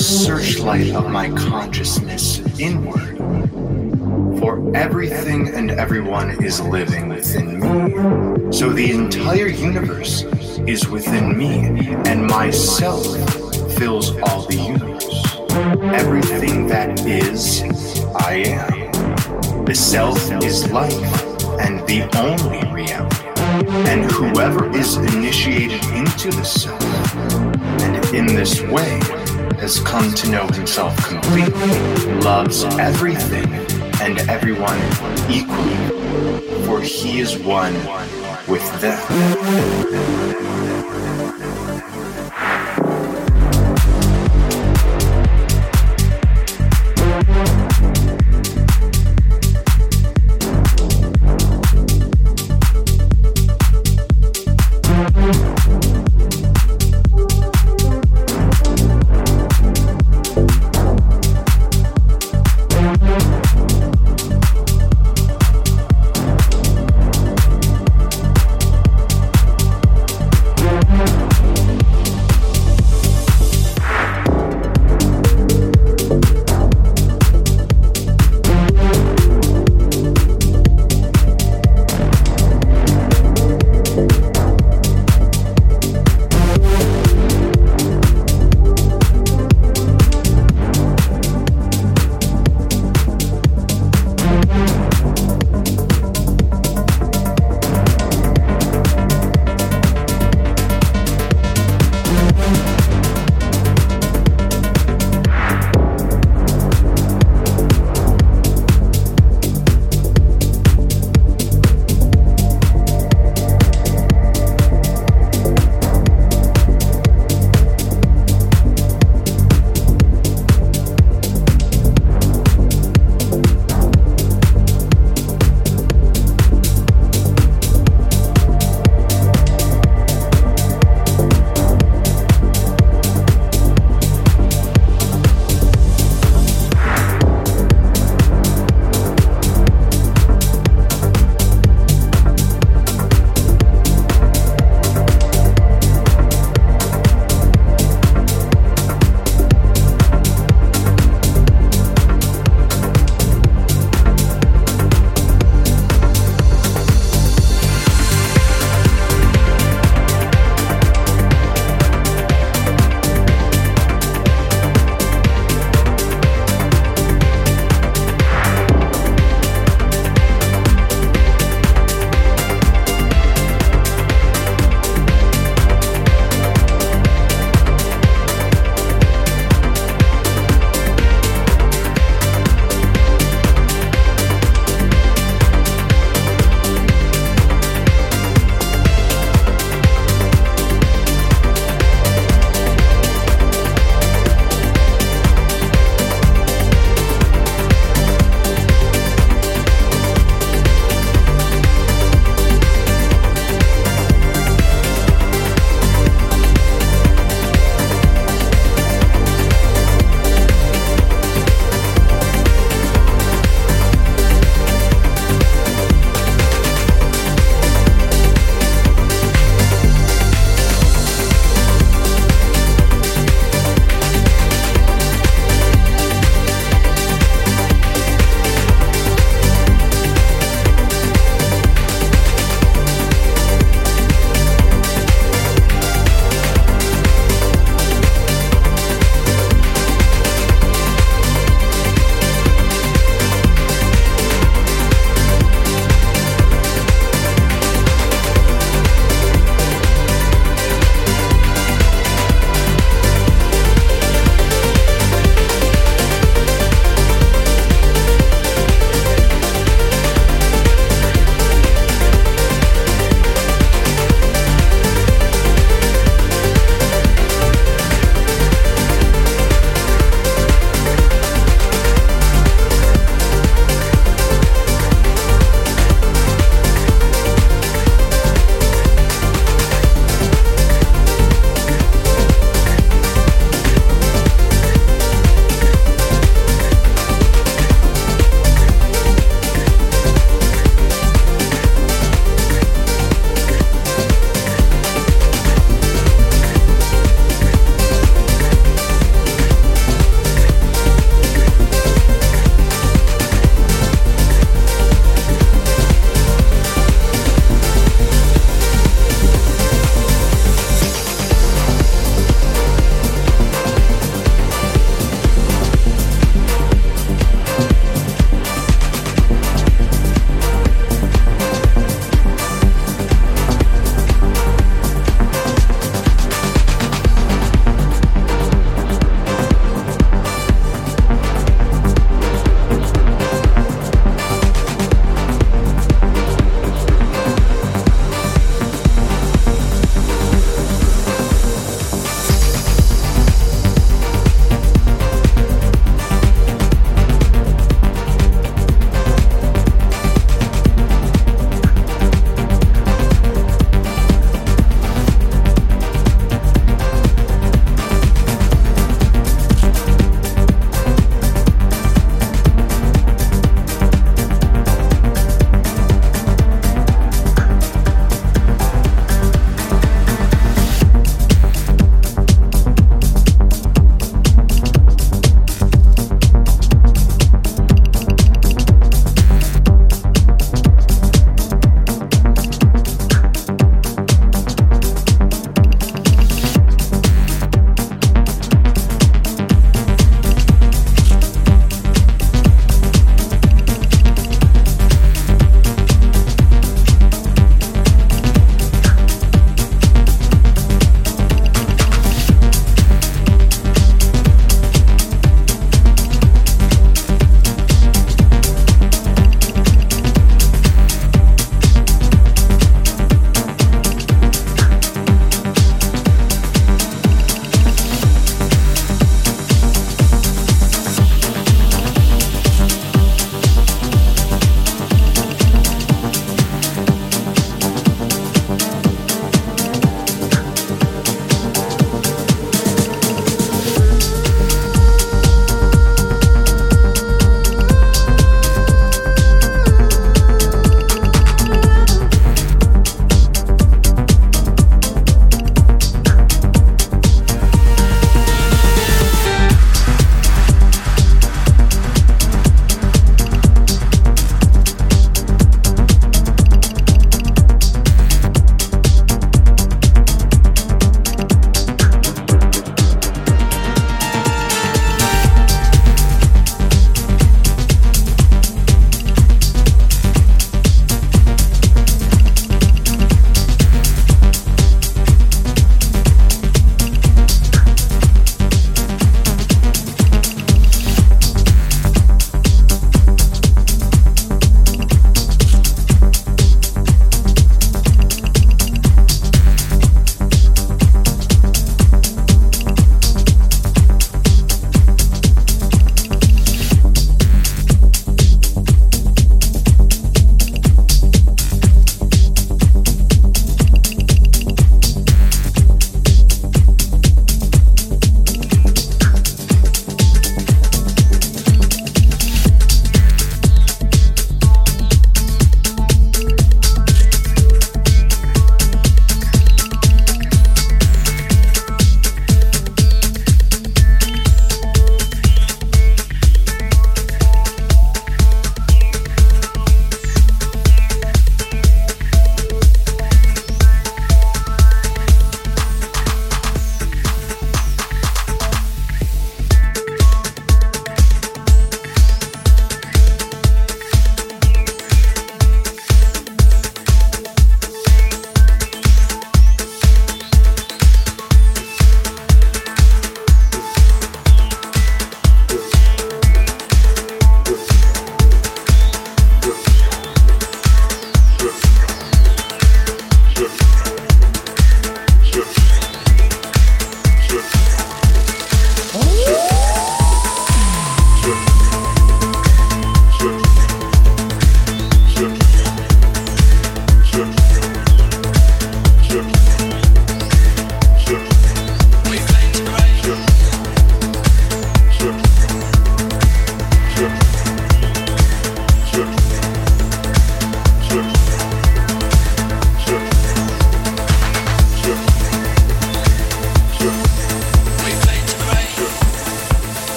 searchlight of my consciousness inward. For everything and everyone is living within me. So the entire universe is within me, and myself fills all the universe. Everything that is, I am. The self is life and the only reality. And whoever is initiated into the self, and in this way has come to know himself completely, loves everything and everyone equally, for he is one with them.